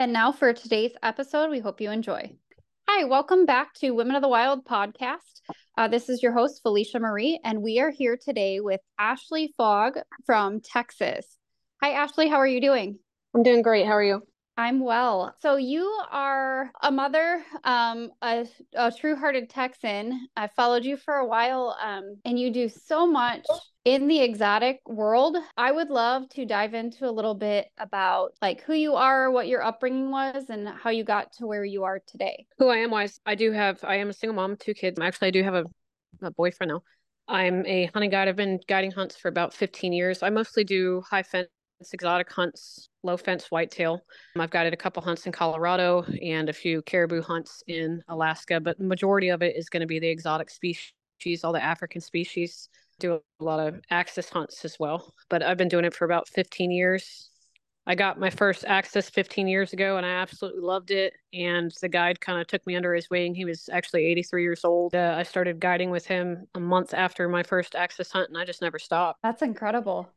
And now for today's episode, we hope you enjoy. Hi, welcome back to Women of the Wild podcast. Uh, this is your host, Felicia Marie, and we are here today with Ashley Fogg from Texas. Hi, Ashley. How are you doing? I'm doing great. How are you? I'm well. So you are a mother, um, a, a true-hearted Texan. I followed you for a while, um, and you do so much in the exotic world. I would love to dive into a little bit about like who you are, what your upbringing was, and how you got to where you are today. Who I am wise. I do have. I am a single mom, two kids. Actually, I do have a, a boyfriend now. I'm a hunting guide. I've been guiding hunts for about 15 years. I mostly do high fence exotic hunts, low fence whitetail. Um, I've guided a couple hunts in Colorado and a few caribou hunts in Alaska, but the majority of it is going to be the exotic species, all the African species. Do a lot of axis hunts as well, but I've been doing it for about 15 years. I got my first axis 15 years ago and I absolutely loved it. And the guide kind of took me under his wing. He was actually 83 years old. Uh, I started guiding with him a month after my first axis hunt and I just never stopped. That's incredible.